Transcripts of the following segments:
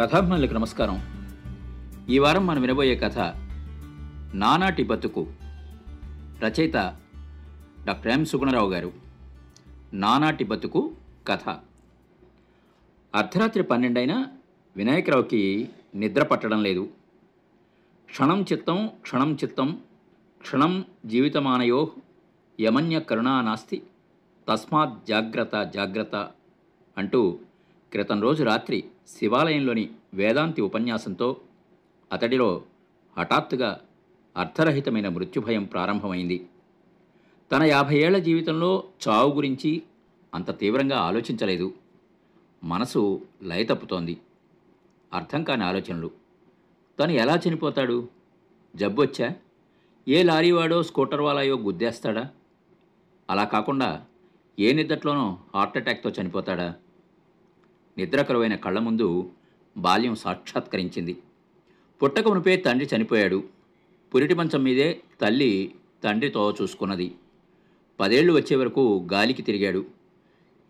కథాభిమానులకు నమస్కారం. ఈ వారం మనం వినబోయే కథ నానాటి బతుకు. రచయిత డాక్టర్ ఎం సుగుణరావు గారు. నానాటి బతుకు కథ. అర్ధరాత్రి పన్నెండైనా వినాయకరావుకి నిద్ర పట్టడం లేదు. క్షణం చిత్తం క్షణం చిత్తం క్షణం జీవితమానయో యమన్య కరుణా నాస్తి తస్మాత్ జాగ్రత్త జాగ్రత్త అంటూ క్రితం రోజు రాత్రి శివాలయంలోని వేదాంతి ఉపన్యాసంతో అతడిలో హఠాత్తుగా అర్థరహితమైన మృత్యుభయం ప్రారంభమైంది. తన యాభై ఏళ్ళ జీవితంలో చావు గురించి అంత తీవ్రంగా ఆలోచించలేదు. మనసు లయ తప్పుతోంది అర్థం కాని ఆలోచనలు. తను ఎలా చనిపోతాడు? జబ్బొచ్చా ఏ లారీవాడో స్కూటర్ వాలాయో గుద్దేస్తాడా? అలా కాకుండా ఏ నిద్దట్లోనో హార్ట్ అటాక్తో చనిపోతాడా? నిద్రకరువైన కళ్ళ ముందు బాల్యం సాక్షాత్కరించింది. పుట్టక మునిపే తండ్రి చనిపోయాడు. పురిటి మంచం మీదే తల్లి తండ్రితో చూసుకున్నది. పదేళ్ళు వచ్చే వరకు గాలికి తిరిగాడు.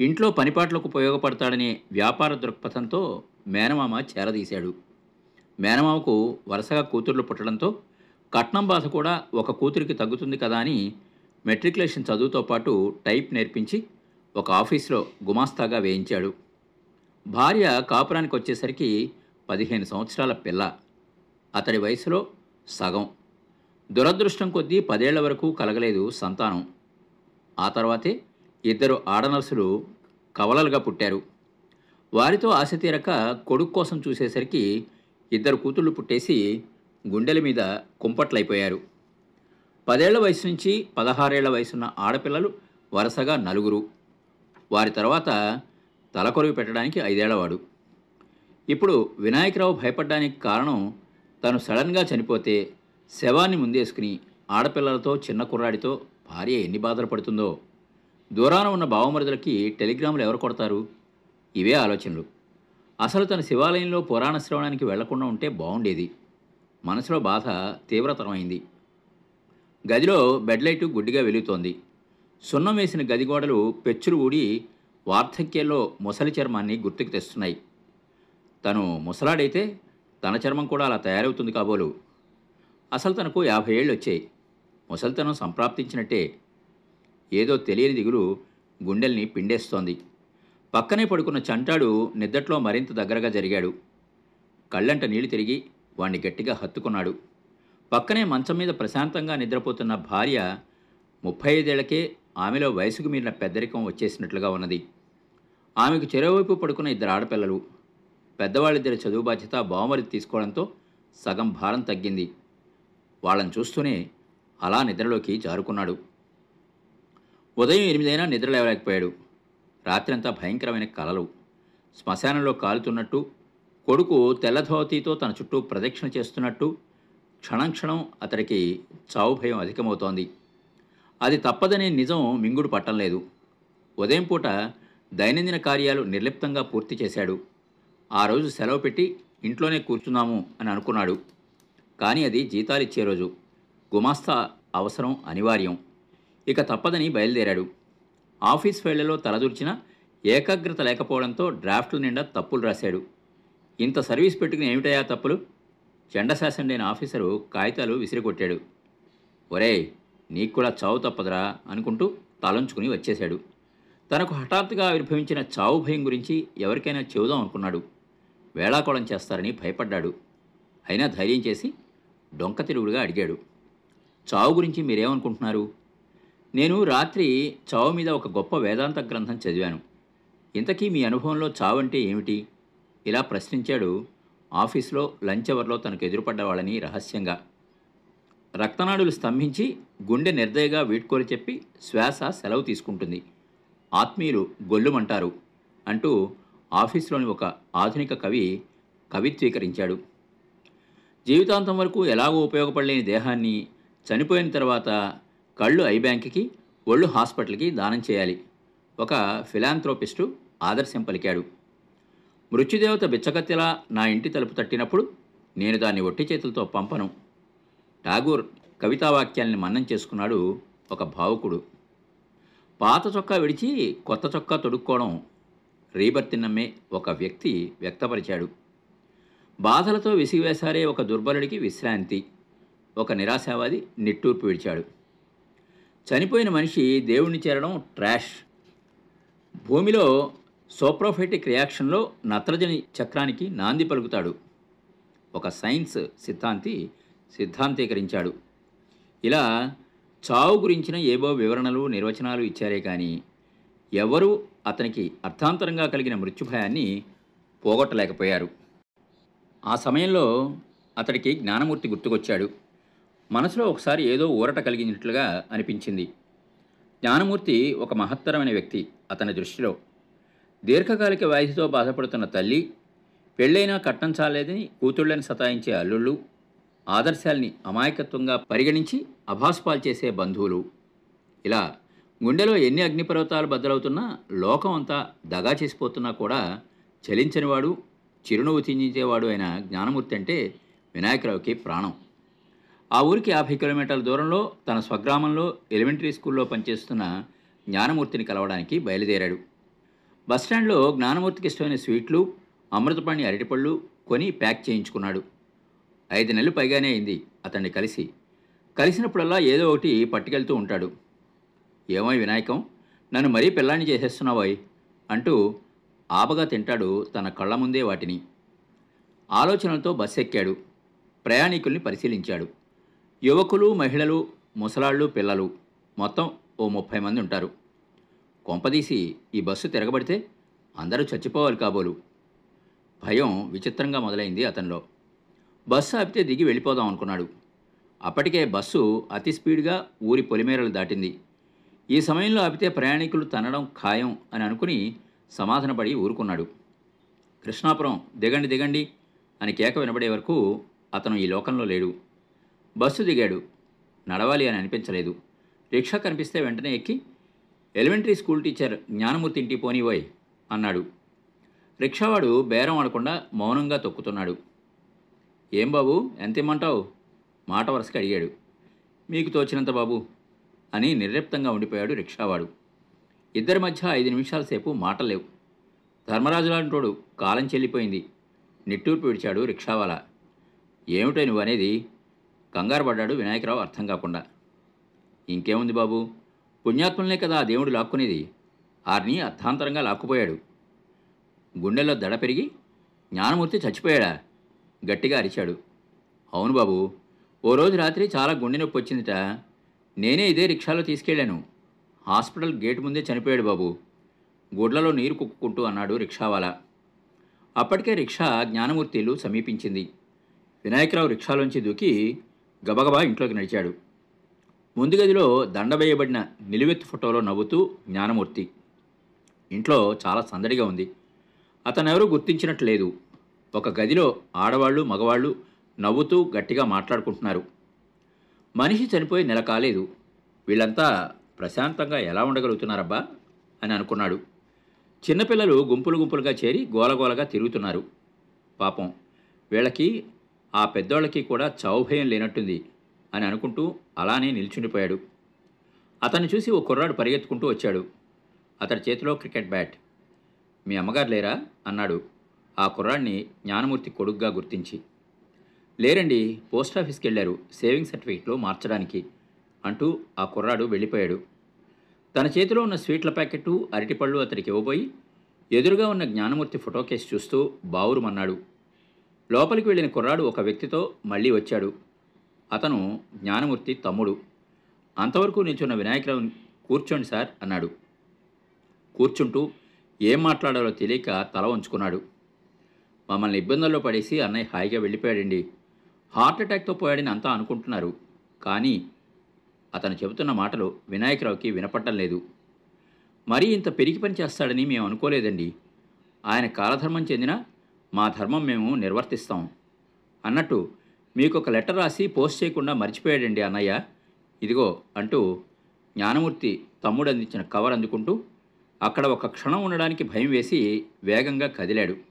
ఇంట్లో పనిపాట్లకు ఉపయోగపడతాడనే వ్యాపార దృక్పథంతో మేనమామ చేరదీశాడు. మేనమామకు వరుసగా కూతుర్లు పుట్టడంతో కట్నం బాధ కూడా ఒక కూతురికి తగ్గుతుంది కదా అని మెట్రికులేషన్ చదువుతో పాటు టైప్ నేర్పించి ఒక ఆఫీస్లో గుమాస్తాగా వేయించాడు. భార్య కాపురానికి వచ్చేసరికి పదిహేను సంవత్సరాల పిల్ల. అతడి వయసులో సగం. దురదృష్టం కొద్దీ పదేళ్ళ వరకు కలగలేదు సంతానం. ఆ తర్వాతే ఇద్దరు ఆడనర్సులు కవలలుగా పుట్టారు. వారితో ఆశ తీరక కొడుకు కోసం చూసేసరికి ఇద్దరు కూతుళ్ళు పుట్టేసి గుండెల మీద కుంపట్లయిపోయారు పదేళ్ళ వయసు నుంచి పదహారేళ్ళ వయసున్న ఆడపిల్లలు వరుసగా నలుగురు. వారి తర్వాత తలకొరివి పెట్టడానికి ఐదేళ్ళవాడు. ఇప్పుడు వినాయకరావు భయపడ్డానికి కారణం తను సడన్గా చనిపోతే శవాన్ని ముందేసుకుని ఆడపిల్లలతో చిన్న కుర్రాడితో భార్య ఎన్ని బాధలు పడుతుందో. దూరాన ఉన్న బావమరుదులకి టెలిగ్రాములు ఎవరు కొడతారు? ఇవే ఆలోచనలు. అసలు తన శివాలయంలో పురాణ శ్రవణానికి వెళ్ళకుండా ఉంటే బాగుండేది మనసులో బాధ తీవ్రతరమైంది. గదిలో బెడ్లైటు గుడ్డిగా వెలుగుతోంది. సున్నం వేసిన గది గోడలు పెచ్చులు ఊడి వార్ధక్యంలో ముసలి చర్మాన్ని గుర్తుకు తెస్తున్నాయి. తను ముసలాడైతే తన చర్మం కూడా అలా తయారవుతుంది కాబోలు. అసలు తనకు యాభై ఏళ్ళు వచ్చాయి. ముసలితనం సంప్రాప్తించినట్టే ఏదో తెలియని దిగులు గుండెల్ని పిండేస్తోంది. పక్కనే పడుకున్న చంటాడు నిద్దట్లో మరింత దగ్గరగా జరిగాడు. కళ్ళంట నీళ్ళు తిరిగి వాణ్ణి గట్టిగా హత్తుకున్నాడు. పక్కనే మంచం మీద ప్రశాంతంగా నిద్రపోతున్న భార్య ముప్పై ఐదేళ్ళకే ఆమెలో వయసుకు మీరిన పెద్దరికం వచ్చేసినట్లుగా ఉన్నది. ఆమెకు చెరోవైపు పడుకున్న ఇద్దరు ఆడపిల్లలు. పెద్దవాళ్ళిద్దరి చదువు బాధ్యత బావమరి తీసుకోవడంతో సగం భారం తగ్గింది. వాళ్ళని చూస్తూనే అలా నిద్రలోకి జారుకున్నాడు. ఉదయం ఎనిమిదైనా నిద్ర లేవలేకపోయాడు. రాత్రంతా భయంకరమైన కలలు. శ్మశానంలో కాలుతున్నట్టు కొడుకు తెల్లధోతీతో తన చుట్టూ ప్రదక్షిణ చేస్తున్నట్టు క్షణం క్షణం అతడికి చావు భయం అధికమవుతోంది. అది తప్పదనే నిజం మింగుడు పట్టంలేదు ఉదయం పూట దైనందిన కార్యాలు నిర్లిప్తంగా పూర్తి చేశాడు. ఆ రోజు సెలవు పెట్టి ఇంట్లోనే కూర్చున్నాము అని అనుకున్నాడు. కానీ అది జీతాలిచ్చే రోజు. గుమాస్తా అవసరం అనివార్యం. ఇక తప్పదని బయలుదేరాడు. ఆఫీస్ ఫైళ్ళలో తలదూర్చిన ఏకాగ్రత లేకపోవడంతో డ్రాఫ్ట్ల నిండా తప్పులు రాశాడు. ఇంత సర్వీస్ పెట్టుకుని ఏమిటయా తప్పులు? చెండశాసండైన ఆఫీసరు కాగితాలు విసిరికొట్టాడు. ఒరేయ్ నీకు కూడా చావు తప్పదురా అనుకుంటూ తలంచుకుని వచ్చేశాడు. తనకు హఠాత్తుగా ఆవిర్భవించిన చావు భయం గురించి ఎవరికైనా చెబుదాం అనుకున్నాడు. వేళాకోళం చేస్తారని భయపడ్డాడు. అయినా ధైర్యం చేసి డొంక తిరుగుడుగా అడిగాడు. చావు గురించి మీరేమనుకుంటున్నారు? నేను రాత్రి చావు మీద ఒక గొప్ప వేదాంత గ్రంథం చదివాను. ఇంతకీ మీ అనుభవంలో చావు అంటే ఏమిటి? ఇలా ప్రశ్నించాడు. ఆఫీస్లో లంచ్ అవర్లో తనకు ఎదురుపడ్డ వాళ్ళని రహస్యంగా. రక్తనాడులు స్తంభించి గుండె నిర్దయగా వీడ్కోలు చెప్పి శ్వాస సెలవు తీసుకుంటుంది. ఆత్మీయులు గొల్లుమంటారు అంటూ ఆఫీస్లోని ఒక ఆధునిక కవి కవిత్వీకరించాడు. జీవితాంతం వరకు ఎలాగో ఉపయోగపడలేని దేహాన్ని చనిపోయిన తర్వాత కళ్ళు ఐ బ్యాంక్కి ఒళ్ళు హాస్పిటల్కి దానం చేయాలి. ఒక ఫిలాంథ్రోపిస్టు ఆదర్శం పలికాడు. మృత్యుదేవత బిచ్చకత్తెలా నా ఇంటి తలుపు తట్టినప్పుడు నేను దాన్ని ఒట్టి చేతులతో పంపను. ఠాగూర్ కవితావాక్యాల్ని మన్నం చేసుకున్నాడు ఒక భావుకుడు. పాత చొక్కా విడిచి కొత్త చొక్కా తొడుక్కోవడం రీబర్తి నమ్మే ఒక వ్యక్తి వ్యక్తపరిచాడు. బాధలతో విసిగివేశారే ఒక దుర్బలుడికి విశ్రాంతి. ఒక నిరాశావాది నిట్టూర్పు విడిచాడు. చనిపోయిన మనిషి దేవుణ్ణి చేరడం ట్రాష్. భూమిలో సోప్రోఫైటిక్ రియాక్షన్లో నత్రజని చక్రానికి నాంది పలుకుతాడు. ఒక సైన్స్ సిద్ధాంతి సిద్ధాంతీకరించాడు. ఇలా చావు గురించిన ఏవో వివరణలు నిర్వచనాలు ఇచ్చారే కానీ ఎవరూ అతనికి అర్థాంతరంగా కలిగిన మృత్యుభయాన్ని పోగొట్టలేకపోయారు. ఆ సమయంలో అతడికి జ్ఞానమూర్తి గుర్తుకొచ్చాడు. మనసులో ఒకసారి ఏదో ఊరట కలిగినట్లుగా అనిపించింది. జ్ఞానమూర్తి ఒక మహత్తరమైన వ్యక్తి అతని దృష్టిలో. దీర్ఘకాలిక వ్యాధితో బాధపడుతున్న తల్లి పెళ్ళైనా కట్నం చాలేదని కూతుళ్ళని సతాయించే అల్లుళ్ళు ఆదర్శాల్ని అమాయకత్వంగా పరిగణించి అభాసుపాలు చేసే బంధువులు. ఇలా గుండెలో ఎన్ని అగ్నిపర్వతాలు బద్దలవుతున్నా లోకం అంతా దగా చేసిపోతున్నా కూడా చలించనివాడు చిరునవ్వు తించేవాడు అయిన జ్ఞానమూర్తి అంటే వినాయకరావుకి ప్రాణం. ఆ ఊరికి యాభై కిలోమీటర్ల దూరంలో తన స్వగ్రామంలో ఎలిమెంటరీ స్కూల్లో పనిచేస్తున్న జ్ఞానమూర్తిని కలవడానికి బయలుదేరాడు. బస్టాండ్లో జ్ఞానమూర్తికి ఇష్టమైన స్వీట్లు అమృతపాణి అరటిపళ్ళు కొని ప్యాక్ చేయించుకున్నాడు. ఐదు నెలలు పైగానే అయింది అతన్ని కలిసి. కలిసినప్పుడల్లా ఏదో ఒకటి పట్టుకెళ్తూ ఉంటాడు. ఏమో వినాయకం నన్ను మరీ పిల్లాన్ని చేసేస్తున్నావోయ్ అంటూ ఆపగా తింటాడు తన కళ్ళ ముందే వాటిని. ఆలోచనలతో బస్సు ఎక్కాడు ప్రయాణికుల్ని పరిశీలించాడు. యువకులు మహిళలు ముసలాళ్ళు పిల్లలు. మొత్తం ఓ ముప్పై మంది ఉంటారు. కొంపదీసి ఈ బస్సు తిరగబడితే అందరూ చచ్చిపోవాలి కాబోలు. భయం విచిత్రంగా మొదలైంది అతనిలో. బస్సు ఆపితే దిగి వెళ్ళిపోదాం అనుకున్నాడు. అప్పటికే బస్సు అతి స్పీడ్గా ఊరి పొలిమేరలు దాటింది. ఈ సమయంలో ఆపితే ప్రయాణికులు తనడం ఖాయం అని అనుకుని సమాధానపడి ఊరుకున్నాడు. కృష్ణాపురం దిగండి దిగండి అని కేక వినబడే వరకు అతను ఈ లోకంలో లేడు. బస్సు దిగాడు. నడవాలి అని అనిపించలేదు. రిక్షా కనిపిస్తే వెంటనే ఎక్కి ఎలిమెంటరీ స్కూల్ టీచర్ జ్ఞానమూర్తి ఇంటి పోనివోయ్ అన్నాడు. రిక్షావాడు బేరం ఆడకుండా మౌనంగా తొక్కుతున్నాడు. ఏం బాబు? ఎంత ఇమ్మంటావు? మాట వరుసగా అడిగాడు. మీకు తోచినంత బాబు అని నిర్లిప్తంగా ఉండిపోయాడు రిక్షావాడు. ఇద్దరి మధ్య ఐదు నిమిషాల సేపు మాటలేవు. ధర్మరాజులాంటోడు కాలం చెల్లిపోయింది. నిట్టూర్పు విడిచాడు రిక్షావాలా. ఏమిటో నువ్వు అనేది కంగారు పడ్డాడు వినాయకరావు అర్థం కాకుండా. ఇంకేముంది బాబు? పుణ్యాత్ములనే కదా ఆ దేవుడు లాక్కునేది. ఆరిని అర్థాంతరంగా లాక్కుపోయాడు. గుండెల్లో దడ పెరిగి జ్ఞానమూర్తి చచ్చిపోయాడా? గట్టిగా అరిచాడు. అవును బాబు ఓ రోజు రాత్రి చాలా గుండె నొప్పి వచ్చిందిట. నేనే ఇదే రిక్షాలో తీసుకెళ్ళాను. హాస్పిటల్ గేట్ ముందే చనిపోయాడు బాబు. గుడ్లలో నీరు కుక్కుంటూ అన్నాడు రిక్షావాలా. అప్పటికే రిక్షా జ్ఞానమూర్తిలు సమీపించింది. వినాయకరావు రిక్షాలోంచి దూకి గబగబా ఇంట్లోకి నడిచాడు. ముందు గదిలో దండవేయబడిన నిలువెత్తు ఫోటోలో నవ్వుతూ జ్ఞానమూర్తి. ఇంట్లో చాలా సందడిగా ఉంది. అతనెవరూ గుర్తించినట్టు లేదు. ఒక గదిలో ఆడవాళ్ళు మగవాళ్ళు నవ్వుతూ గట్టిగా మాట్లాడుకుంటున్నారు. మనిషి చనిపోయి నెల కాలేదు. వీళ్ళంతా ప్రశాంతంగా ఎలా ఉండగలుగుతున్నారబ్బా? అని అనుకున్నాడు. చిన్నపిల్లలు గుంపులు గుంపులుగా చేరి గోలగోలగా తిరుగుతున్నారు. పాపం వీళ్ళకి ఆ పెద్దోళ్ళకి కూడా చౌభయం లేనట్టుంది అని అనుకుంటూ అలానే నిల్చుండిపోయాడు. అతన్ని చూసి ఓ కుర్రాడు పరిగెత్తుకుంటూ వచ్చాడు. అతడి చేతిలో క్రికెట్ బ్యాట్. మీ అమ్మగారు లేరా? అన్నాడు. ఆ కుర్రాడిని జ్ఞానమూర్తి కొడుగ్గా గుర్తించి. లేరండి పోస్ట్ ఆఫీస్కి వెళ్ళారు సేవింగ్ సర్టిఫికెట్లో మార్చడానికి అంటూ ఆ కుర్రాడు వెళ్ళిపోయాడు. తన చేతిలో ఉన్న స్వీట్ల ప్యాకెట్టు అరటిపళ్ళు అతడికి ఇవ్వబోయి ఎదురుగా ఉన్న జ్ఞానమూర్తి ఫోటో కేసు చూస్తూ బావురుమన్నాడు లోపలికి వెళ్ళిన కుర్రాడు ఒక వ్యక్తితో మళ్ళీ వచ్చాడు. అతను జ్ఞానమూర్తి తమ్ముడు. అంతవరకు నిల్చున్న వినాయకరావు కూర్చోండి సార్ అన్నాడు. కూర్చుంటూ ఏం మాట్లాడాలో తెలియక తల వంచుకున్నాడు. మమ్మల్ని ఇబ్బందుల్లో పడేసి అన్నయ్య హాయిగా వెళ్ళిపోయాడండి. హార్ట్ అటాక్తో పోయాడని అంతా అనుకుంటున్నారు. కానీ అతను చెబుతున్న మాటలు వినాయకరావుకి వినపడటం లేదు. మరీ ఇంత పెరిగి పని చేస్తాడని మేము అనుకోలేదండి. ఆయన కాలధర్మం చెందిన మా ధర్మం మేము నిర్వర్తిస్తాం. అన్నట్టు మీకు ఒక లెటర్ రాసి పోస్ట్ చేయకుండా మర్చిపోయాడండి అన్నయ్య. ఇదిగో అంటూ జ్ఞానమూర్తి తమ్ముడు అందించిన కవర్ అందుకుంటూ అక్కడ ఒక క్షణం ఉండడానికి భయం వేసి వేగంగా కదిలాడు.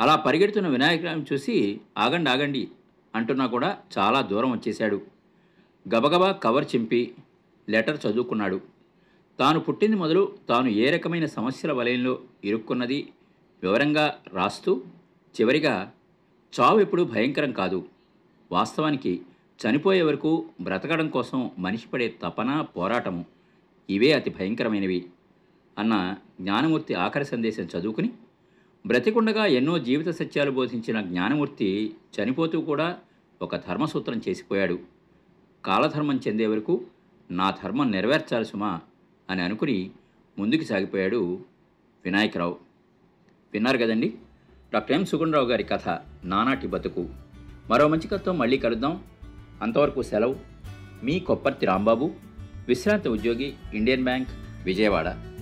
అలా పరిగెడుతున్న వినాయకరావుని చూసి ఆగండి ఆగండి అంటున్నా కూడా చాలా దూరం వచ్చేశాడు. గబగబా కవర్ చింపి లెటర్ చదువుకున్నాడు. తాను పుట్టింది మొదలు తాను ఏ రకమైన సమస్యల వలయంలో ఇరుక్కున్నది వివరంగా రాస్తూ చివరిగా చావు ఎప్పుడు భయంకరం కాదు. వాస్తవానికి చనిపోయే వరకు బ్రతకడం కోసం మనిషి పడే తపన పోరాటము ఇవే అతి భయంకరమైనవి అన్న జ్ఞానమూర్తి ఆఖరి సందేశం చదువుకుని బ్రతికుండగా ఎన్నో జీవిత సత్యాలు బోధించిన జ్ఞానమూర్తి చనిపోతూ కూడా ఒక ధర్మసూత్రం చేసిపోయాడు. కాలధర్మం చెందే వరకు నా ధర్మం నెరవేర్చాలి సుమా అని అనుకుని ముందుకు సాగిపోయాడు వినాయకరావు. విన్నారు కదండి? డాక్టర్ ఎం సుగుణరావు గారి కథ నానాటి బతుకు. మరో మంచి కథతో మళ్ళీ కలుద్దాం. అంతవరకు సెలవు. మీ కొప్పర్తి రాంబాబు విశ్రాంతి ఉద్యోగి ఇండియన్ బ్యాంక్ విజయవాడ.